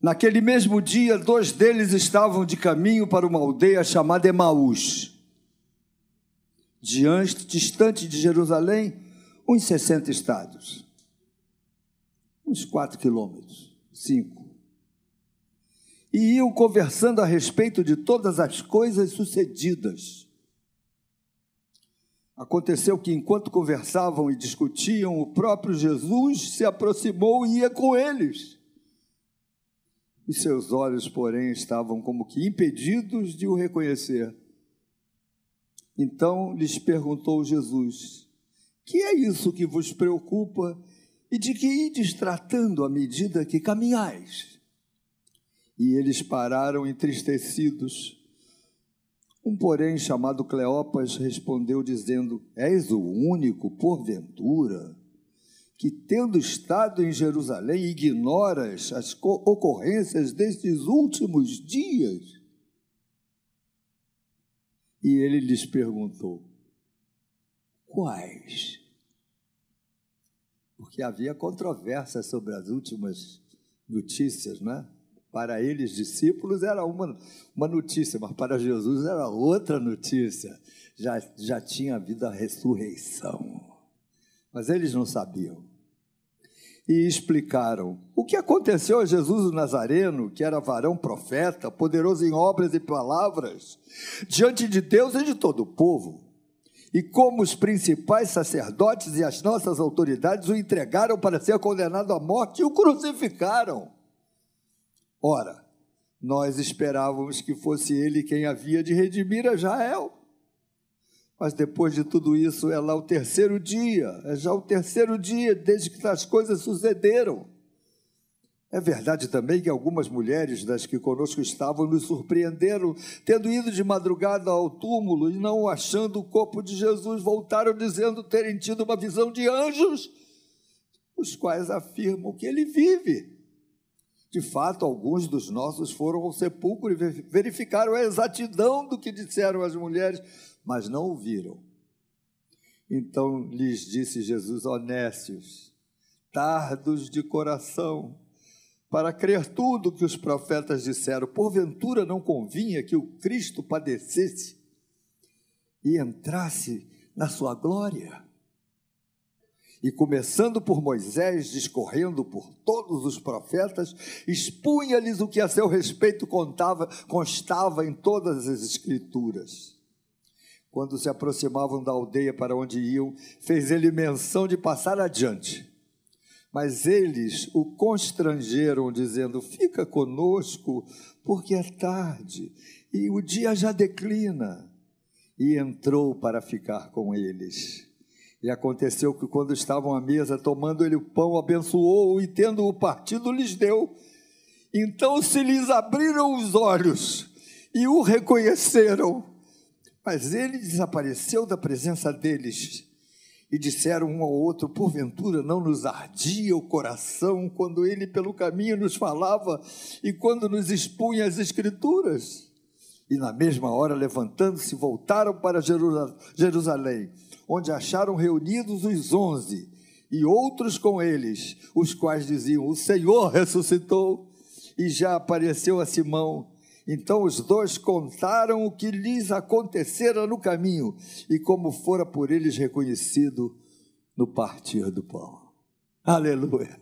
Naquele mesmo dia, dois deles estavam de caminho para uma aldeia chamada Emaús, diante, distante de Jerusalém, uns 60 estados, uns 4 quilômetros, 5. E iam conversando a respeito de todas as coisas sucedidas. Aconteceu que, enquanto conversavam e discutiam, o próprio Jesus se aproximou e ia com eles. E seus olhos, porém, estavam como que impedidos de o reconhecer. Então lhes perguntou Jesus: Que é isso que vos preocupa e de que ides tratando à medida que caminhais? E eles pararam entristecidos. Um, porém, chamado Cleopas, respondeu, dizendo: És o único, porventura, que, tendo estado em Jerusalém, ignoras as ocorrências destes últimos dias? E ele lhes perguntou: Quais? Porque havia controvérsia sobre as últimas notícias, né? Para eles, discípulos, era uma, uma notícia, mas para Jesus era outra notícia. Já, já tinha havido a ressurreição. Mas eles não sabiam e explicaram o que aconteceu a Jesus o Nazareno, que era varão profeta, poderoso em obras e palavras, diante de Deus e de todo o povo. E como os principais sacerdotes e as nossas autoridades o entregaram para ser condenado à morte e o crucificaram. Ora, nós esperávamos que fosse ele quem havia de redimir a Israel. Mas depois de tudo isso, é lá o terceiro dia, é já o terceiro dia desde que as coisas sucederam. É verdade também que algumas mulheres das que conosco estavam nos surpreenderam, tendo ido de madrugada ao túmulo e não achando o corpo de Jesus, voltaram dizendo terem tido uma visão de anjos, os quais afirmam que ele vive. De fato, alguns dos nossos foram ao sepulcro e verificaram a exatidão do que disseram as mulheres, mas não ouviram. Então lhes disse Jesus, honestos, tardos de coração, para crer tudo que os profetas disseram, porventura não convinha que o Cristo padecesse e entrasse na sua glória? E começando por Moisés, discorrendo por todos os profetas, expunha-lhes o que a seu respeito contava, constava em todas as Escrituras. Quando se aproximavam da aldeia para onde iam, fez ele menção de passar adiante. Mas eles o constrangeram, dizendo: Fica conosco, porque é tarde e o dia já declina. E entrou para ficar com eles. E aconteceu que, quando estavam à mesa, tomando ele o pão, abençoou-o e, tendo-o partido, lhes deu. Então se lhes abriram os olhos e o reconheceram mas ele desapareceu da presença deles e disseram um ao outro: Porventura não nos ardia o coração quando ele pelo caminho nos falava e quando nos expunha as Escrituras? E na mesma hora, levantando-se, voltaram para Jerusalém, onde acharam reunidos os onze e outros com eles, os quais diziam: O Senhor ressuscitou e já apareceu a Simão. Então os dois contaram o que lhes acontecera no caminho e como fora por eles reconhecido no partir do pão. Aleluia.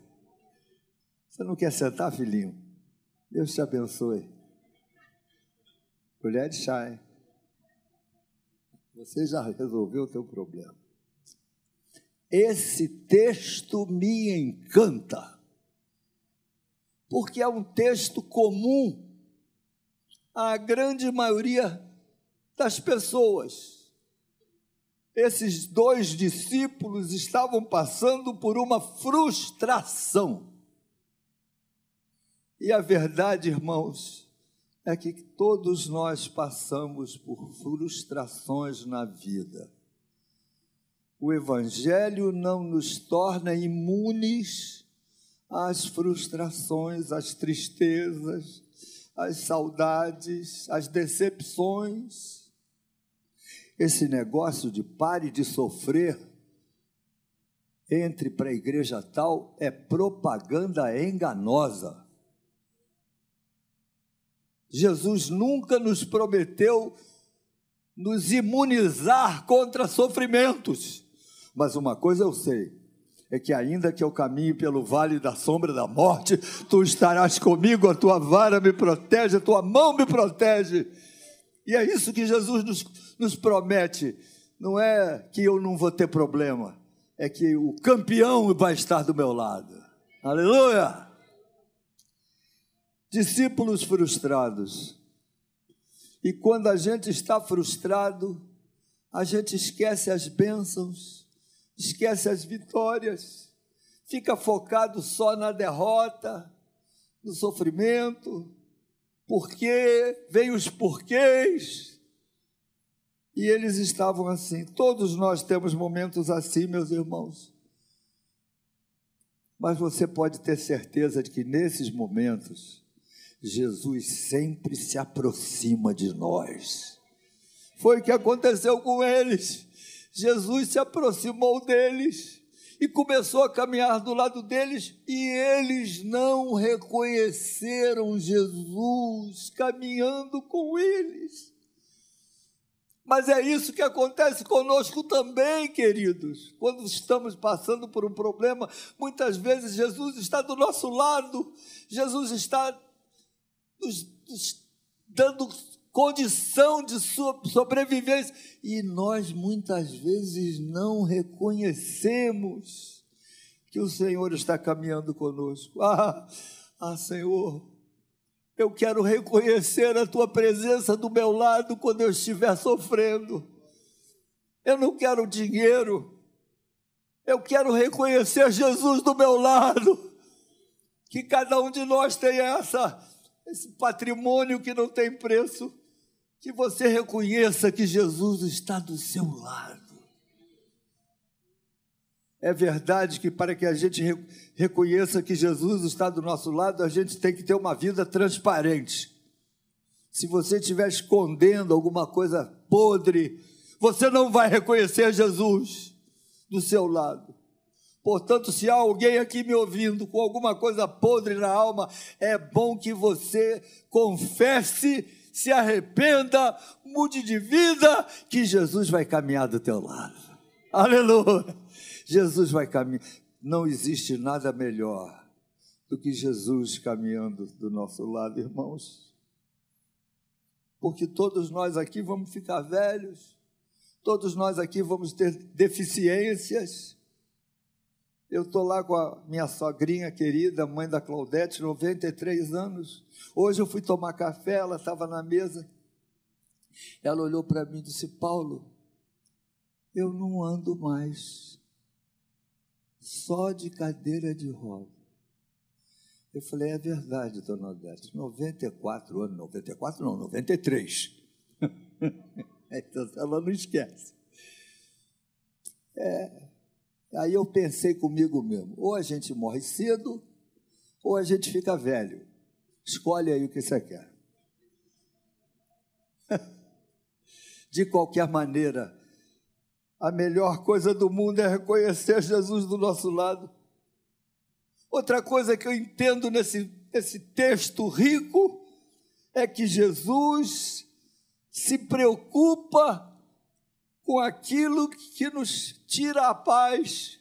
Você não quer sentar, filhinho? Deus te abençoe. Colher de chá, hein? Você já resolveu o teu problema. Esse texto me encanta, porque é um texto comum a grande maioria das pessoas. Esses dois discípulos estavam passando por uma frustração. E a verdade, irmãos, é que todos nós passamos por frustrações na vida. O Evangelho não nos torna imunes às frustrações, às tristezas, as saudades, as decepções. Esse negócio de pare de sofrer, entre para a igreja tal, é propaganda enganosa. Jesus nunca nos prometeu nos imunizar contra sofrimentos. Mas uma coisa eu sei, é que ainda que eu caminhe pelo vale da sombra da morte, tu estarás comigo, a tua vara me protege, a tua mão me protege. E é isso que Jesus nos, nos promete. Não é que eu não vou ter problema, é que o campeão vai estar do meu lado. Aleluia! Discípulos frustrados. E quando a gente está frustrado, a gente esquece as bênçãos, esquece as vitórias, fica focado só na derrota, no sofrimento, porque vem os porquês. E eles estavam assim. Todos nós temos momentos assim, meus irmãos. Mas você pode ter certeza de que nesses momentos, Jesus sempre se aproxima de nós. Foi o que aconteceu com eles. Jesus se aproximou deles e começou a caminhar do lado deles, e eles não reconheceram Jesus caminhando com eles. Mas é isso que acontece conosco também, queridos. Quando estamos passando por um problema, muitas vezes Jesus está do nosso lado, Jesus está nos, nos dando condição de sobrevivência e nós muitas vezes não reconhecemos que o Senhor está caminhando conosco. Ah, ah, Senhor, eu quero reconhecer a tua presença do meu lado quando eu estiver sofrendo. Eu não quero dinheiro. Eu quero reconhecer Jesus do meu lado. Que cada um de nós tenha essa esse patrimônio que não tem preço, que você reconheça que Jesus está do seu lado. É verdade que para que a gente reconheça que Jesus está do nosso lado, a gente tem que ter uma vida transparente. Se você estiver escondendo alguma coisa podre, você não vai reconhecer Jesus do seu lado. Portanto, se há alguém aqui me ouvindo com alguma coisa podre na alma, é bom que você confesse, se arrependa, mude de vida, que Jesus vai caminhar do teu lado. Aleluia! Jesus vai caminhar. Não existe nada melhor do que Jesus caminhando do nosso lado, irmãos. Porque todos nós aqui vamos ficar velhos, todos nós aqui vamos ter deficiências eu estou lá com a minha sogrinha querida, mãe da Claudete, 93 anos. Hoje eu fui tomar café, ela estava na mesa. Ela olhou para mim e disse: Paulo, eu não ando mais, só de cadeira de roda. Eu falei: é verdade, dona Odete, 94 anos, 94 não, 93. então ela não esquece. É, Aí eu pensei comigo mesmo: ou a gente morre cedo, ou a gente fica velho. Escolhe aí o que você quer. De qualquer maneira, a melhor coisa do mundo é reconhecer Jesus do nosso lado. Outra coisa que eu entendo nesse, nesse texto rico é que Jesus se preocupa com aquilo que nos tira a paz.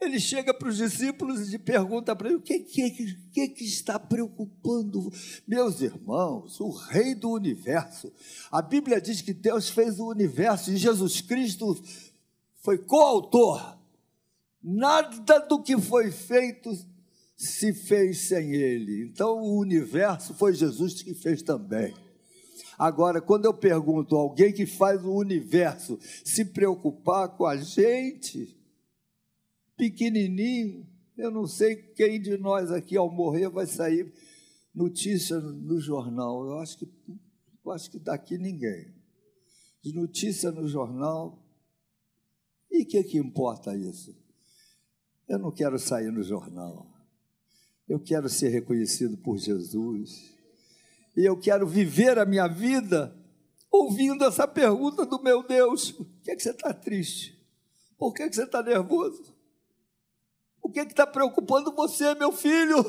Ele chega para os discípulos e pergunta para eles: o que, que, que, que está preocupando? Meus irmãos, o Rei do universo. A Bíblia diz que Deus fez o universo e Jesus Cristo foi coautor. Nada do que foi feito se fez sem ele. Então o universo foi Jesus que fez também. Agora, quando eu pergunto alguém que faz o universo se preocupar com a gente, pequenininho, eu não sei quem de nós aqui ao morrer vai sair notícia no jornal. Eu acho que, eu acho que daqui ninguém. De notícia no jornal. E o que, que importa isso? Eu não quero sair no jornal. Eu quero ser reconhecido por Jesus e eu quero viver a minha vida ouvindo essa pergunta do meu Deus: por que, é que você está triste? Por que, é que você está nervoso? O que é está preocupando você, meu filho?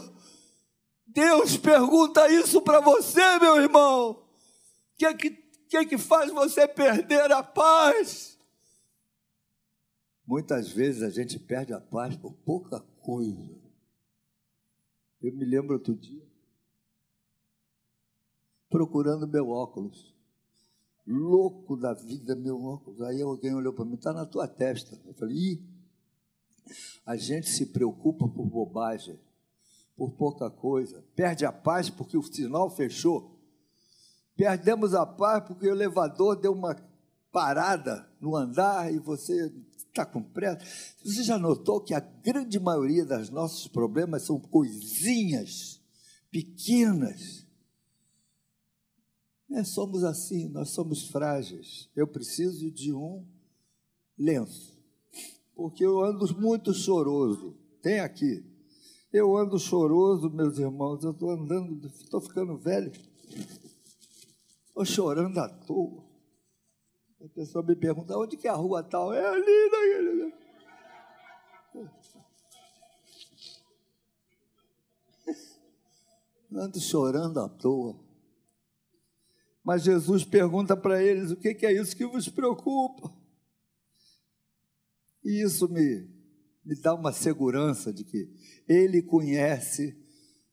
Deus pergunta isso para você, meu irmão. O que é que, que, é que faz você perder a paz? Muitas vezes a gente perde a paz por pouca coisa. Eu me lembro outro dia, procurando meu óculos. Louco da vida, meu óculos. Aí alguém olhou para mim, está na tua testa. Eu falei, ih, a gente se preocupa por bobagem, por pouca coisa. Perde a paz porque o sinal fechou. Perdemos a paz porque o elevador deu uma parada no andar e você está com pressa. Você já notou que a grande maioria dos nossos problemas são coisinhas pequenas? É, somos assim, nós somos frágeis. Eu preciso de um lenço, porque eu ando muito choroso. Tem aqui. Eu ando choroso, meus irmãos. Eu estou andando, estou ficando velho. Estou chorando à toa. A pessoa me pergunta, onde que é a rua tal? É ali, naquele... Ando chorando à toa. Mas Jesus pergunta para eles, o que, que é isso que vos preocupa? E isso me, me dá uma segurança de que Ele conhece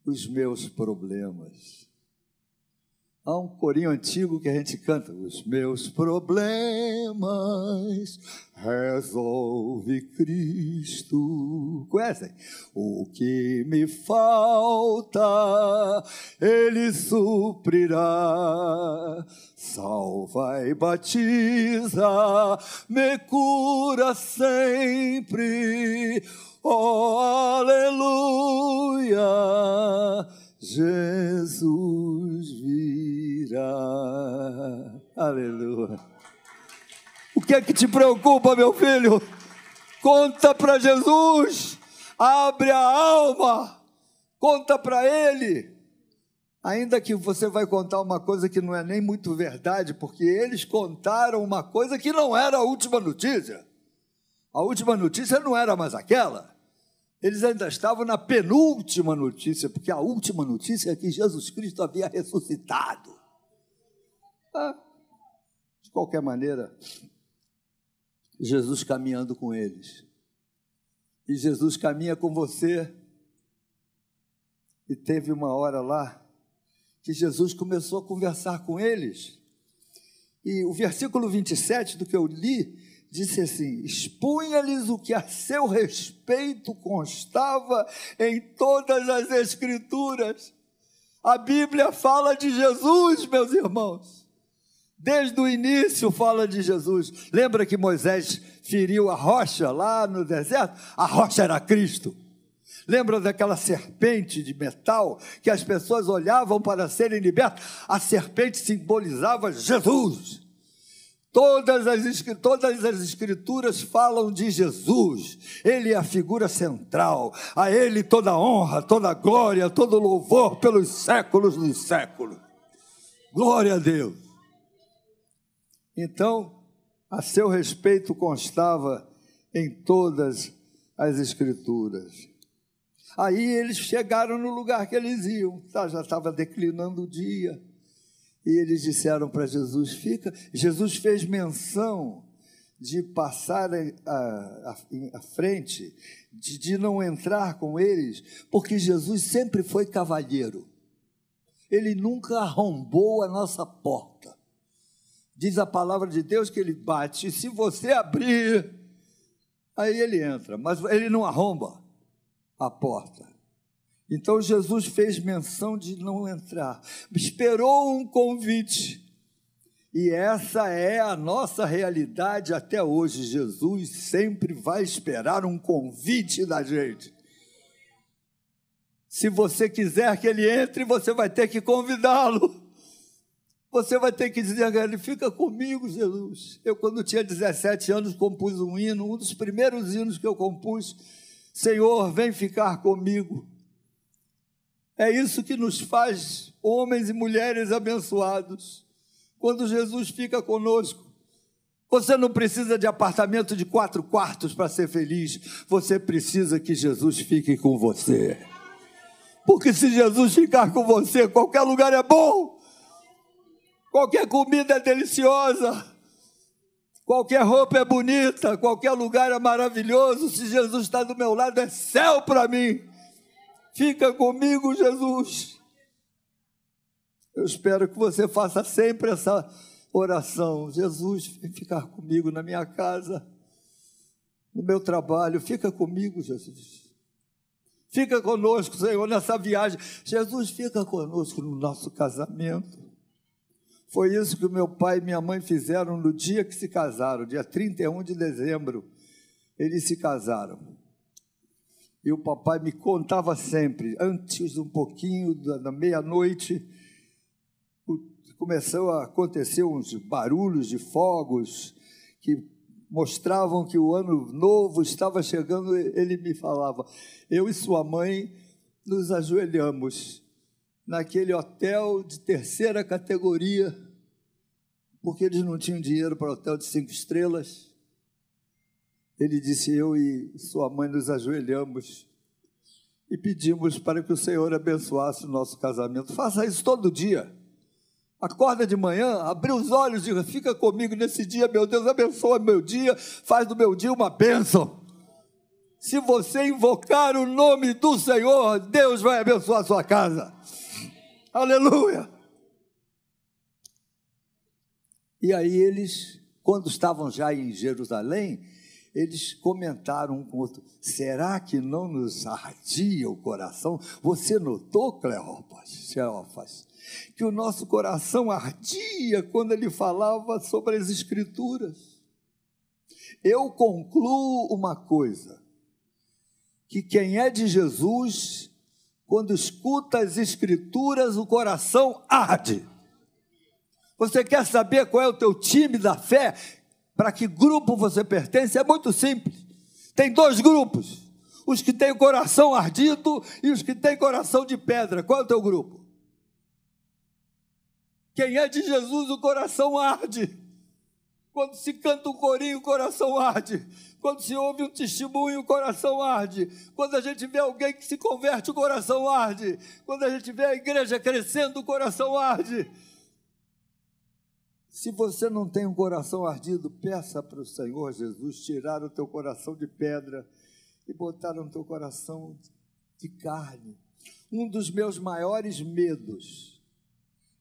os meus problemas. Há um corinho antigo que a gente canta: Os meus problemas resolve Cristo. Conhecem? O que me falta, Ele suprirá. Salva e batiza, me cura sempre. Oh, aleluia! Jesus virá. Aleluia. O que é que te preocupa, meu filho? Conta para Jesus. Abre a alma. Conta para Ele. Ainda que você vai contar uma coisa que não é nem muito verdade, porque eles contaram uma coisa que não era a última notícia. A última notícia não era mais aquela. Eles ainda estavam na penúltima notícia, porque a última notícia é que Jesus Cristo havia ressuscitado. Ah, de qualquer maneira, Jesus caminhando com eles. E Jesus caminha com você. E teve uma hora lá que Jesus começou a conversar com eles. E o versículo 27 do que eu li disse assim: expunha-lhes o que a seu respeito constava em todas as Escrituras. A Bíblia fala de Jesus, meus irmãos. Desde o início fala de Jesus. Lembra que Moisés feriu a rocha lá no deserto? A rocha era Cristo. Lembra daquela serpente de metal que as pessoas olhavam para serem libertas? A serpente simbolizava Jesus. Todas as, todas as escrituras falam de Jesus, Ele é a figura central, a Ele toda honra, toda glória, todo louvor pelos séculos dos séculos. Glória a Deus. Então, a seu respeito constava em todas as escrituras. Aí eles chegaram no lugar que eles iam, tá, já estava declinando o dia e eles disseram para Jesus: fica. Jesus fez menção de passar à frente, de, de não entrar com eles, porque Jesus sempre foi cavalheiro. Ele nunca arrombou a nossa porta. Diz a palavra de Deus que ele bate, e se você abrir, aí ele entra, mas ele não arromba a porta. Então Jesus fez menção de não entrar, esperou um convite. E essa é a nossa realidade até hoje. Jesus sempre vai esperar um convite da gente. Se você quiser que ele entre, você vai ter que convidá-lo. Você vai ter que dizer ele: fica comigo, Jesus. Eu, quando tinha 17 anos, compus um hino, um dos primeiros hinos que eu compus. Senhor, vem ficar comigo. É isso que nos faz homens e mulheres abençoados. Quando Jesus fica conosco, você não precisa de apartamento de quatro quartos para ser feliz. Você precisa que Jesus fique com você. Porque se Jesus ficar com você, qualquer lugar é bom, qualquer comida é deliciosa, qualquer roupa é bonita, qualquer lugar é maravilhoso. Se Jesus está do meu lado, é céu para mim. Fica comigo, Jesus. Eu espero que você faça sempre essa oração. Jesus, vem ficar comigo na minha casa, no meu trabalho. Fica comigo, Jesus. Fica conosco, Senhor, nessa viagem. Jesus, fica conosco no nosso casamento. Foi isso que meu pai e minha mãe fizeram no dia que se casaram, dia 31 de dezembro. Eles se casaram. E o papai me contava sempre, antes um pouquinho da meia-noite, começou a acontecer uns barulhos de fogos que mostravam que o ano novo estava chegando, ele me falava: Eu e sua mãe nos ajoelhamos naquele hotel de terceira categoria, porque eles não tinham dinheiro para hotel de cinco estrelas. Ele disse: Eu e sua mãe nos ajoelhamos e pedimos para que o Senhor abençoasse o nosso casamento. Faça isso todo dia. Acorda de manhã, abre os olhos e diga: Fica comigo nesse dia, meu Deus, abençoa meu dia, faz do meu dia uma bênção. Se você invocar o nome do Senhor, Deus vai abençoar a sua casa. Aleluia. E aí eles, quando estavam já em Jerusalém, eles comentaram um com o outro: será que não nos ardia o coração? Você notou, Cleópas, que o nosso coração ardia quando ele falava sobre as Escrituras. Eu concluo uma coisa: que quem é de Jesus, quando escuta as Escrituras, o coração arde. Você quer saber qual é o teu time da fé? Para que grupo você pertence? É muito simples. Tem dois grupos: os que têm coração ardido e os que têm coração de pedra. Qual é o teu grupo? Quem é de Jesus, o coração arde. Quando se canta um corinho, o coração arde. Quando se ouve um testemunho, o coração arde. Quando a gente vê alguém que se converte, o coração arde. Quando a gente vê a igreja crescendo, o coração arde. Se você não tem um coração ardido, peça para o Senhor Jesus tirar o teu coração de pedra e botar no teu coração de carne. Um dos meus maiores medos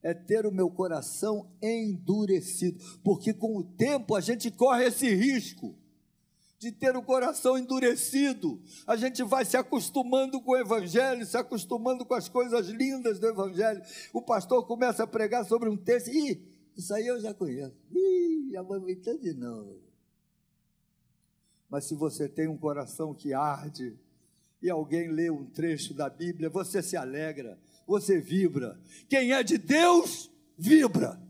é ter o meu coração endurecido, porque com o tempo a gente corre esse risco de ter o coração endurecido. A gente vai se acostumando com o Evangelho, se acostumando com as coisas lindas do Evangelho. O pastor começa a pregar sobre um texto, e isso aí eu já conheço. Ih, já vou entender de novo. Mas se você tem um coração que arde, e alguém lê um trecho da Bíblia, você se alegra, você vibra. Quem é de Deus, vibra.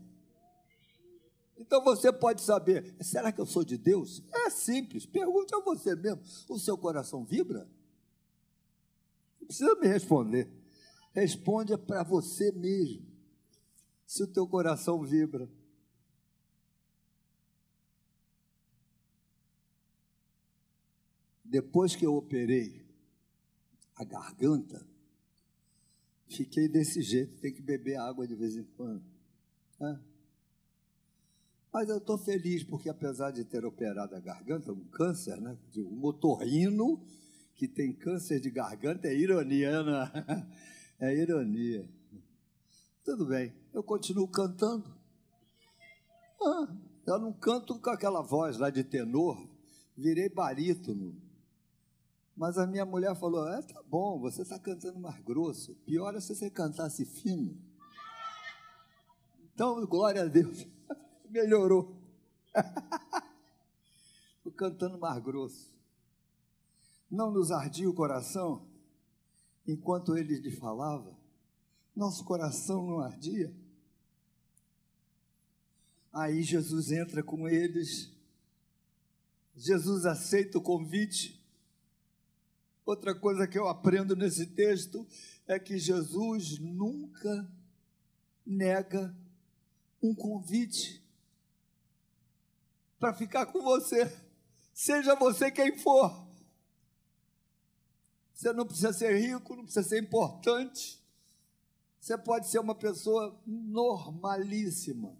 Então você pode saber: será que eu sou de Deus? É simples, pergunte a você mesmo: o seu coração vibra? Não precisa me responder. Responde para você mesmo. Se o teu coração vibra. Depois que eu operei a garganta, Fiquei desse jeito, tem que beber água de vez em quando. É. Mas eu estou feliz porque, apesar de ter operado a garganta, um câncer, né? Um motorrino que tem câncer de garganta é ironia, né? É ironia. Tudo bem, eu continuo cantando. Ah, eu não canto com aquela voz lá de tenor, virei barítono. Mas a minha mulher falou: É, tá bom, você está cantando mais grosso. Pior é se você cantasse fino. Então, glória a Deus, melhorou. Estou cantando mais grosso. Não nos ardia o coração enquanto ele lhe falava? Nosso coração não ardia? Aí Jesus entra com eles. Jesus aceita o convite Outra coisa que eu aprendo nesse texto é que Jesus nunca nega um convite para ficar com você, seja você quem for. Você não precisa ser rico, não precisa ser importante. Você pode ser uma pessoa normalíssima.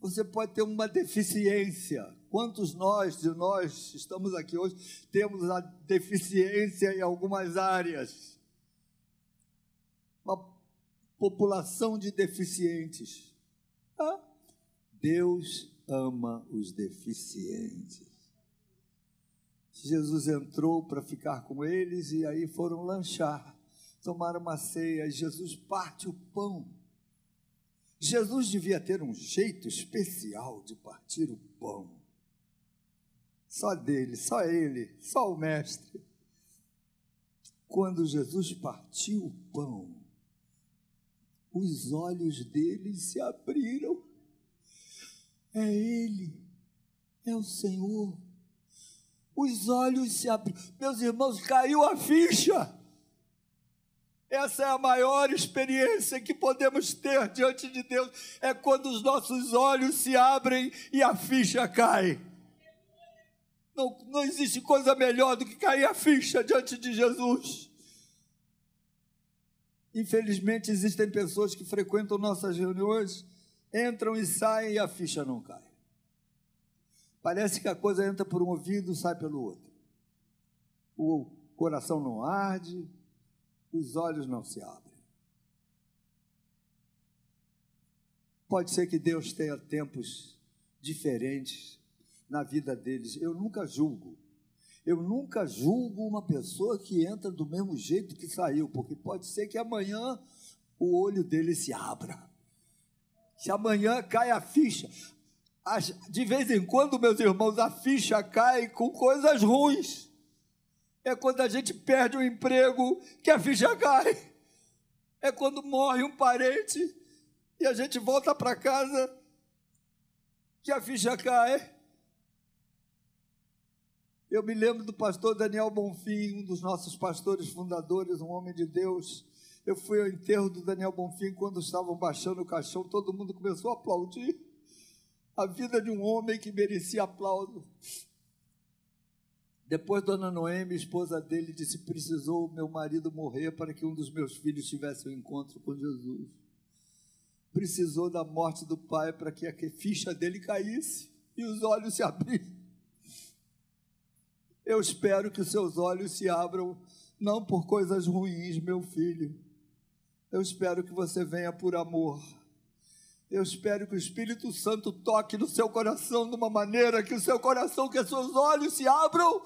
Você pode ter uma deficiência. Quantos nós, de nós, estamos aqui hoje, temos a deficiência em algumas áreas? Uma população de deficientes. Ah, Deus ama os deficientes. Jesus entrou para ficar com eles e aí foram lanchar, tomaram uma ceia. E Jesus parte o pão. Jesus devia ter um jeito especial de partir o pão. Só dele, só ele, só o Mestre. Quando Jesus partiu o pão, os olhos dele se abriram. É Ele, é o Senhor os olhos se abriram. Meus irmãos, caiu a ficha. Essa é a maior experiência que podemos ter diante de Deus, é quando os nossos olhos se abrem e a ficha cai. Não, não existe coisa melhor do que cair a ficha diante de Jesus. Infelizmente, existem pessoas que frequentam nossas reuniões, entram e saem e a ficha não cai. Parece que a coisa entra por um ouvido e sai pelo outro. O coração não arde, os olhos não se abrem. Pode ser que Deus tenha tempos diferentes na vida deles. Eu nunca julgo. Eu nunca julgo uma pessoa que entra do mesmo jeito que saiu, porque pode ser que amanhã o olho dele se abra. Se amanhã cai a ficha, de vez em quando, meus irmãos, a ficha cai com coisas ruins. É quando a gente perde um emprego que a ficha cai. É quando morre um parente e a gente volta para casa que a ficha cai. Eu me lembro do pastor Daniel Bonfim, um dos nossos pastores fundadores, um homem de Deus. Eu fui ao enterro do Daniel Bonfim quando estavam baixando o caixão, todo mundo começou a aplaudir a vida de um homem que merecia aplauso. Depois, Dona Noemi, esposa dele, disse: Precisou meu marido morrer para que um dos meus filhos tivesse um encontro com Jesus. Precisou da morte do pai para que a ficha dele caísse e os olhos se abrissem. Eu espero que seus olhos se abram, não por coisas ruins, meu filho. Eu espero que você venha por amor eu espero que o Espírito Santo toque no seu coração de uma maneira que o seu coração, que os seus olhos se abram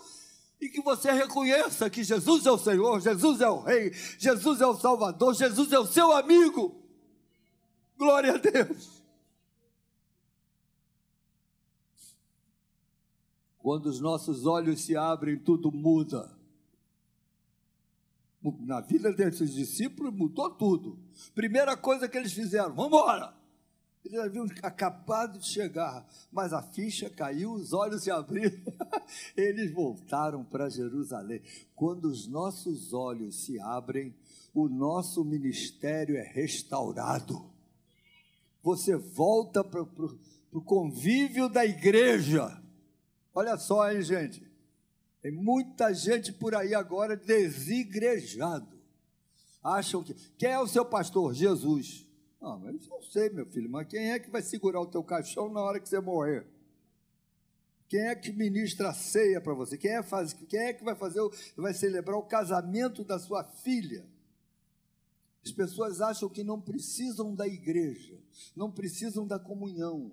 e que você reconheça que Jesus é o Senhor, Jesus é o Rei, Jesus é o Salvador, Jesus é o seu amigo. Glória a Deus. Quando os nossos olhos se abrem, tudo muda. Na vida desses discípulos mudou tudo. Primeira coisa que eles fizeram: vamos embora. Eles haviam acabado de chegar, mas a ficha caiu, os olhos se abriram, eles voltaram para Jerusalém. Quando os nossos olhos se abrem, o nosso ministério é restaurado. Você volta para o convívio da igreja. Olha só, hein, gente? Tem muita gente por aí agora desigrejado. Acham que. Quem é o seu pastor? Jesus. Não, mas eu sei, meu filho, mas quem é que vai segurar o teu caixão na hora que você morrer? Quem é que ministra a ceia para você? Quem é, faz, quem é que vai fazer, vai celebrar o casamento da sua filha? As pessoas acham que não precisam da igreja, não precisam da comunhão.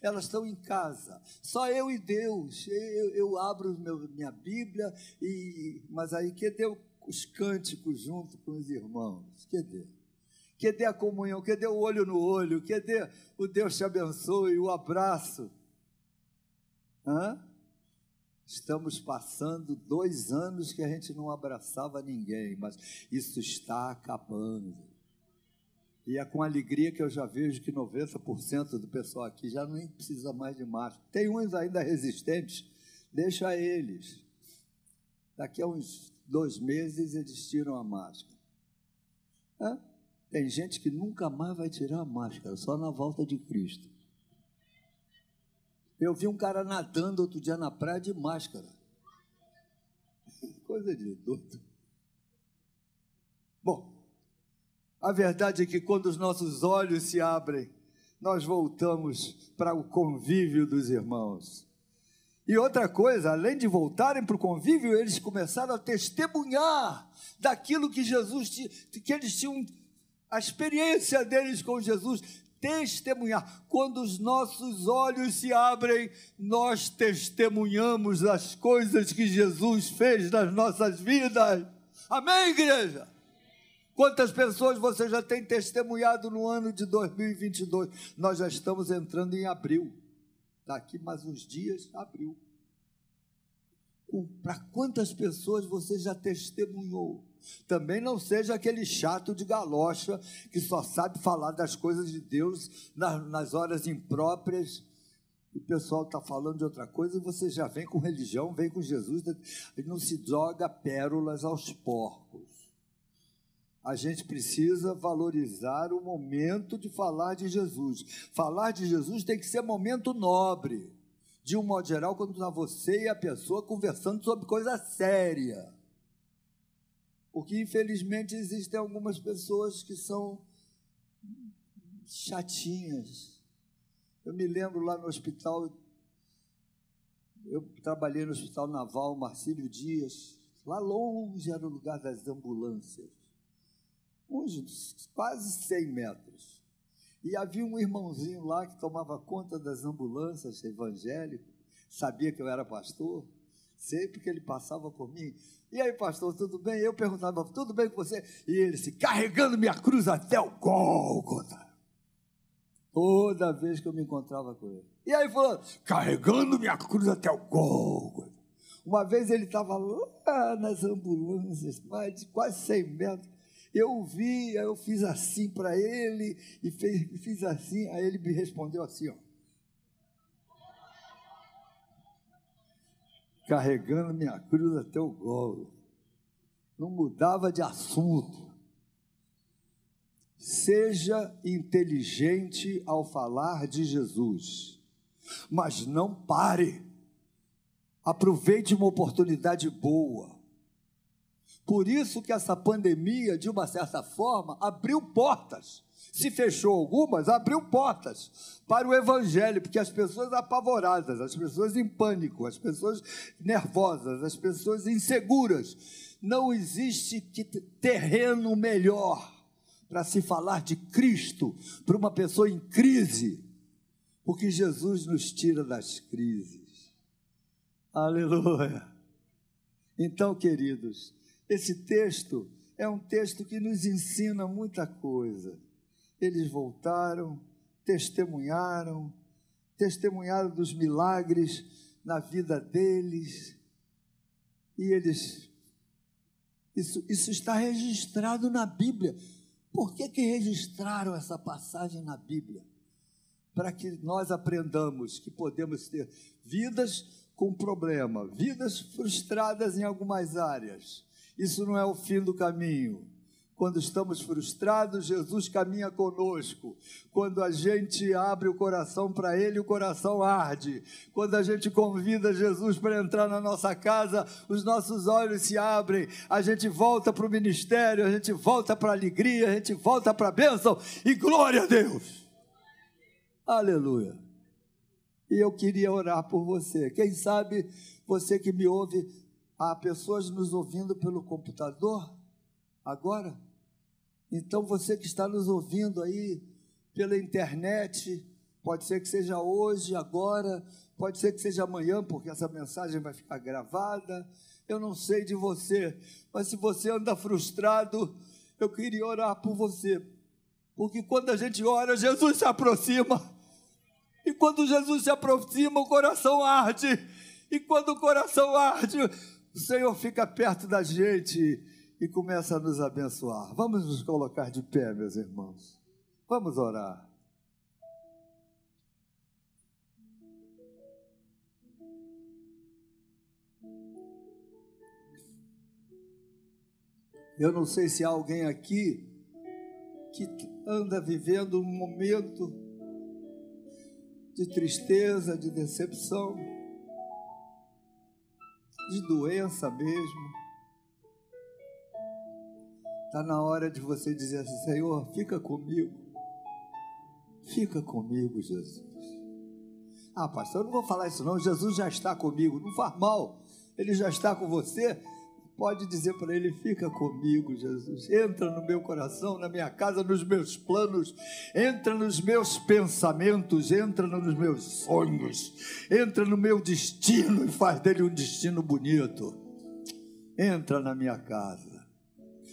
Elas estão em casa, só eu e Deus. Eu, eu abro meu, minha Bíblia e, mas aí que deu os cânticos junto com os irmãos? Que deu? Que dê a comunhão, que dê o olho no olho, que dê o Deus te abençoe, o abraço. Hã? Estamos passando dois anos que a gente não abraçava ninguém, mas isso está acabando. E é com alegria que eu já vejo que 90% do pessoal aqui já nem precisa mais de máscara. Tem uns ainda resistentes, deixa eles. Daqui a uns dois meses eles tiram a máscara. Hã? Tem gente que nunca mais vai tirar a máscara, só na volta de Cristo. Eu vi um cara nadando outro dia na praia de máscara. Coisa de doido. Bom, a verdade é que quando os nossos olhos se abrem, nós voltamos para o convívio dos irmãos. E outra coisa, além de voltarem para o convívio, eles começaram a testemunhar daquilo que Jesus que eles tinham a experiência deles com Jesus, testemunhar. Quando os nossos olhos se abrem, nós testemunhamos as coisas que Jesus fez nas nossas vidas. Amém, igreja? Quantas pessoas você já tem testemunhado no ano de 2022? Nós já estamos entrando em abril. Daqui mais uns dias, abril. Para quantas pessoas você já testemunhou? Também não seja aquele chato de galocha que só sabe falar das coisas de Deus nas, nas horas impróprias. E o pessoal está falando de outra coisa e você já vem com religião, vem com Jesus. E não se joga pérolas aos porcos. A gente precisa valorizar o momento de falar de Jesus. Falar de Jesus tem que ser momento nobre. De um modo geral, quando está você e a pessoa conversando sobre coisa séria. Porque, infelizmente, existem algumas pessoas que são chatinhas. Eu me lembro lá no hospital, eu trabalhei no Hospital Naval Marcílio Dias, lá longe era o lugar das ambulâncias, uns quase 100 metros. E havia um irmãozinho lá que tomava conta das ambulâncias evangélico, sabia que eu era pastor, sempre que ele passava por mim. E aí, pastor, tudo bem? Eu perguntava, tudo bem com você? E ele se carregando minha cruz até o Gólgota. Toda vez que eu me encontrava com ele. E aí falou, carregando minha cruz até o Gólgota. Uma vez ele estava lá nas ambulâncias, mais de quase 100 metros. Eu vi, eu fiz assim para ele e fez, fiz assim, aí ele me respondeu assim, ó. Carregando minha cruz até o golo. Não mudava de assunto. Seja inteligente ao falar de Jesus, mas não pare. Aproveite uma oportunidade boa. Por isso que essa pandemia, de uma certa forma, abriu portas se fechou algumas, abriu portas para o evangelho, porque as pessoas apavoradas, as pessoas em pânico, as pessoas nervosas, as pessoas inseguras, não existe terreno melhor para se falar de Cristo para uma pessoa em crise, porque Jesus nos tira das crises. Aleluia. Então, queridos, esse texto é um texto que nos ensina muita coisa eles voltaram, testemunharam, testemunharam dos milagres na vida deles, e eles. Isso, isso está registrado na Bíblia. Por que, que registraram essa passagem na Bíblia? Para que nós aprendamos que podemos ter vidas com problema, vidas frustradas em algumas áreas. Isso não é o fim do caminho quando estamos frustrados, Jesus caminha conosco. Quando a gente abre o coração para Ele, o coração arde. Quando a gente convida Jesus para entrar na nossa casa, os nossos olhos se abrem. A gente volta para o ministério, a gente volta para a alegria, a gente volta para a bênção. E glória a Deus! Aleluia! E eu queria orar por você. Quem sabe você que me ouve, há pessoas nos ouvindo pelo computador agora? Então você que está nos ouvindo aí pela internet, pode ser que seja hoje, agora, pode ser que seja amanhã, porque essa mensagem vai ficar gravada. Eu não sei de você, mas se você anda frustrado, eu queria orar por você. Porque quando a gente ora, Jesus se aproxima. E quando Jesus se aproxima, o coração arde. E quando o coração arde, o Senhor fica perto da gente e começa a nos abençoar. Vamos nos colocar de pé, meus irmãos. Vamos orar. Eu não sei se há alguém aqui que anda vivendo um momento de tristeza, de decepção, de doença mesmo Está na hora de você dizer assim: Senhor, fica comigo. Fica comigo, Jesus. Ah, pastor, eu não vou falar isso não. Jesus já está comigo. Não faz mal. Ele já está com você. Pode dizer para ele: fica comigo, Jesus. Entra no meu coração, na minha casa, nos meus planos. Entra nos meus pensamentos. Entra nos meus sonhos. Entra no meu destino e faz dele um destino bonito. Entra na minha casa.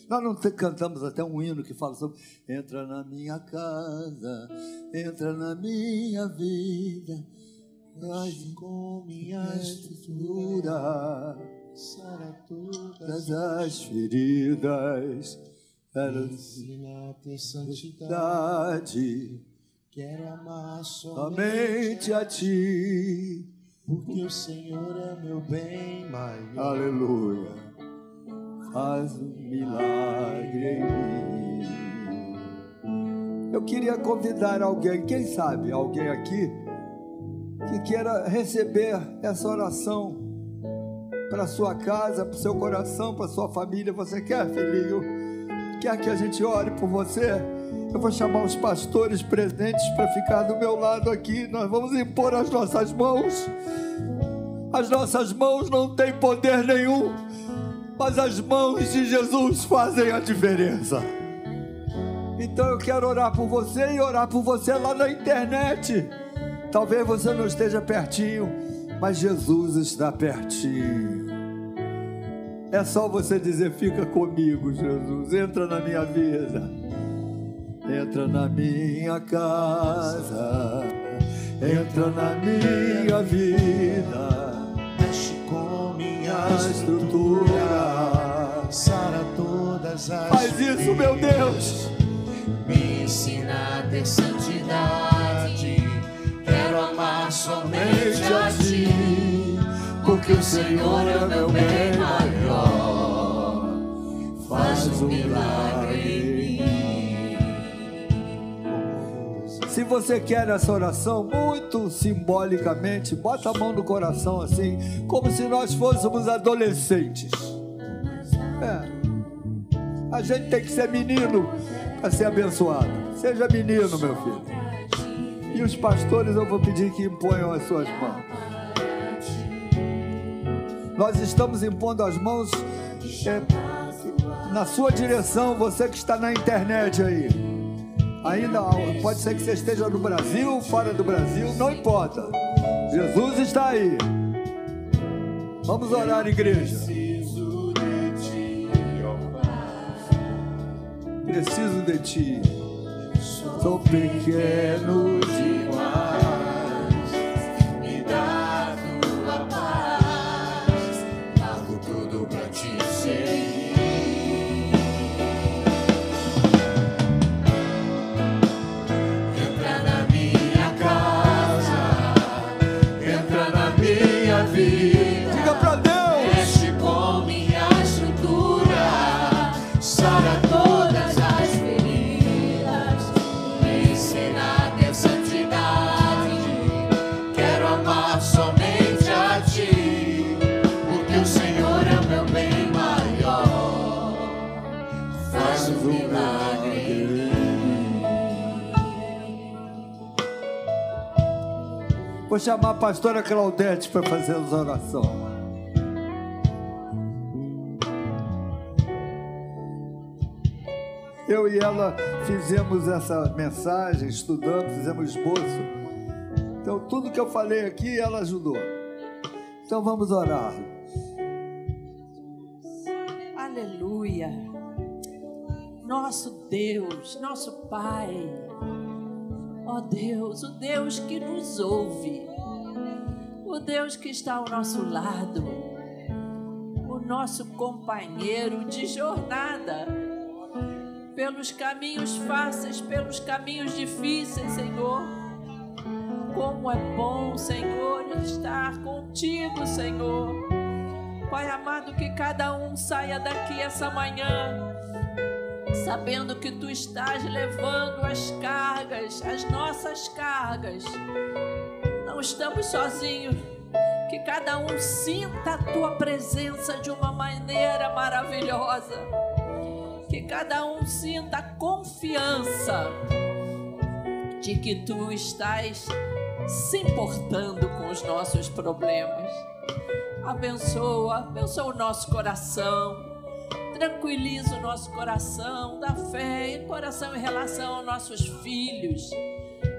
Nós não cantamos até um hino que fala sobre entra na minha casa, entra na minha vida, traz com minha estrutura, sara todas as feridas, ensina a ter santidade, quero amar somente a ti, porque o Senhor é meu bem maior. Aleluia faz um milagre em mim. Eu queria convidar alguém, quem sabe, alguém aqui, que queira receber essa oração para sua casa, para o seu coração, para sua família. Você quer, filhinho? Quer que a gente ore por você? Eu vou chamar os pastores presentes para ficar do meu lado aqui. Nós vamos impor as nossas mãos. As nossas mãos não têm poder nenhum mas as mãos de Jesus fazem a diferença. Então eu quero orar por você e orar por você lá na internet. Talvez você não esteja pertinho, mas Jesus está pertinho. É só você dizer: Fica comigo, Jesus. Entra na minha vida, entra na minha casa, entra na minha vida minha estrutura, sara todas as. Faz isso, meu Deus. Me ensina a ter santidade. Quero amar somente a ti, porque o Senhor é o meu bem maior. Faz um milagre Se você quer essa oração, muito simbolicamente, bota a mão no coração assim, como se nós fôssemos adolescentes. É. A gente tem que ser menino para ser abençoado. Seja menino, meu filho. E os pastores eu vou pedir que imponham as suas mãos. Nós estamos impondo as mãos é, na sua direção, você que está na internet aí. Ainda pode ser que você esteja no Brasil, fora do Brasil, não importa. Jesus está aí. Vamos orar, igreja. Preciso de ti, de. Sou pequeno demais. vida. Vou chamar a pastora Claudete para fazer as orações. Eu e ela fizemos essa mensagem, estudamos, fizemos esboço. Então, tudo que eu falei aqui, ela ajudou. Então, vamos orar. Aleluia. Nosso Deus, nosso Pai Ó oh Deus, o Deus que nos ouve, o Deus que está ao nosso lado, o nosso companheiro de jornada, pelos caminhos fáceis, pelos caminhos difíceis, Senhor. Como é bom, Senhor, estar contigo, Senhor. Pai amado, que cada um saia daqui essa manhã sabendo que tu estás levando as cargas, as nossas cargas. Não estamos sozinhos. Que cada um sinta a tua presença de uma maneira maravilhosa. Que cada um sinta a confiança de que tu estás se importando com os nossos problemas. Abençoa, abençoa o nosso coração. Tranquiliza o nosso coração, dá fé e coração em relação aos nossos filhos,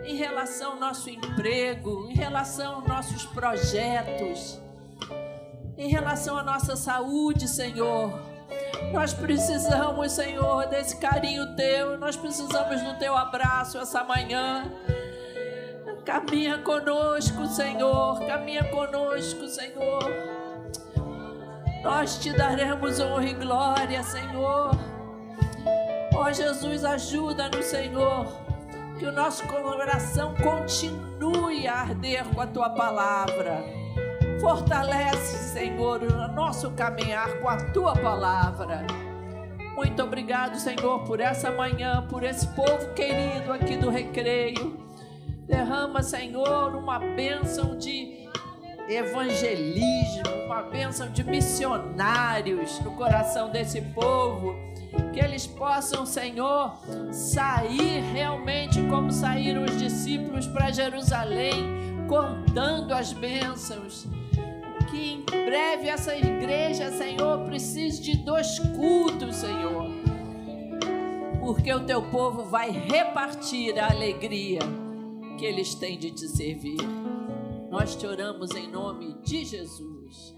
em relação ao nosso emprego, em relação aos nossos projetos, em relação à nossa saúde, Senhor. Nós precisamos, Senhor, desse carinho teu, nós precisamos do teu abraço essa manhã. Caminha conosco, Senhor, caminha conosco, Senhor. Nós te daremos honra e glória, Senhor. Ó oh, Jesus, ajuda-nos, Senhor, que o nosso coração continue a arder com a tua palavra. Fortalece, Senhor, o nosso caminhar com a tua palavra. Muito obrigado, Senhor, por essa manhã, por esse povo querido aqui do recreio. Derrama, Senhor, uma bênção de evangelismo, uma bênção de missionários no coração desse povo. Que eles possam, Senhor, sair realmente como saíram os discípulos para Jerusalém, contando as bênçãos. Que em breve essa igreja, Senhor, precise de dois cultos, Senhor. Porque o teu povo vai repartir a alegria que eles têm de te servir. Nós te oramos em nome de Jesus.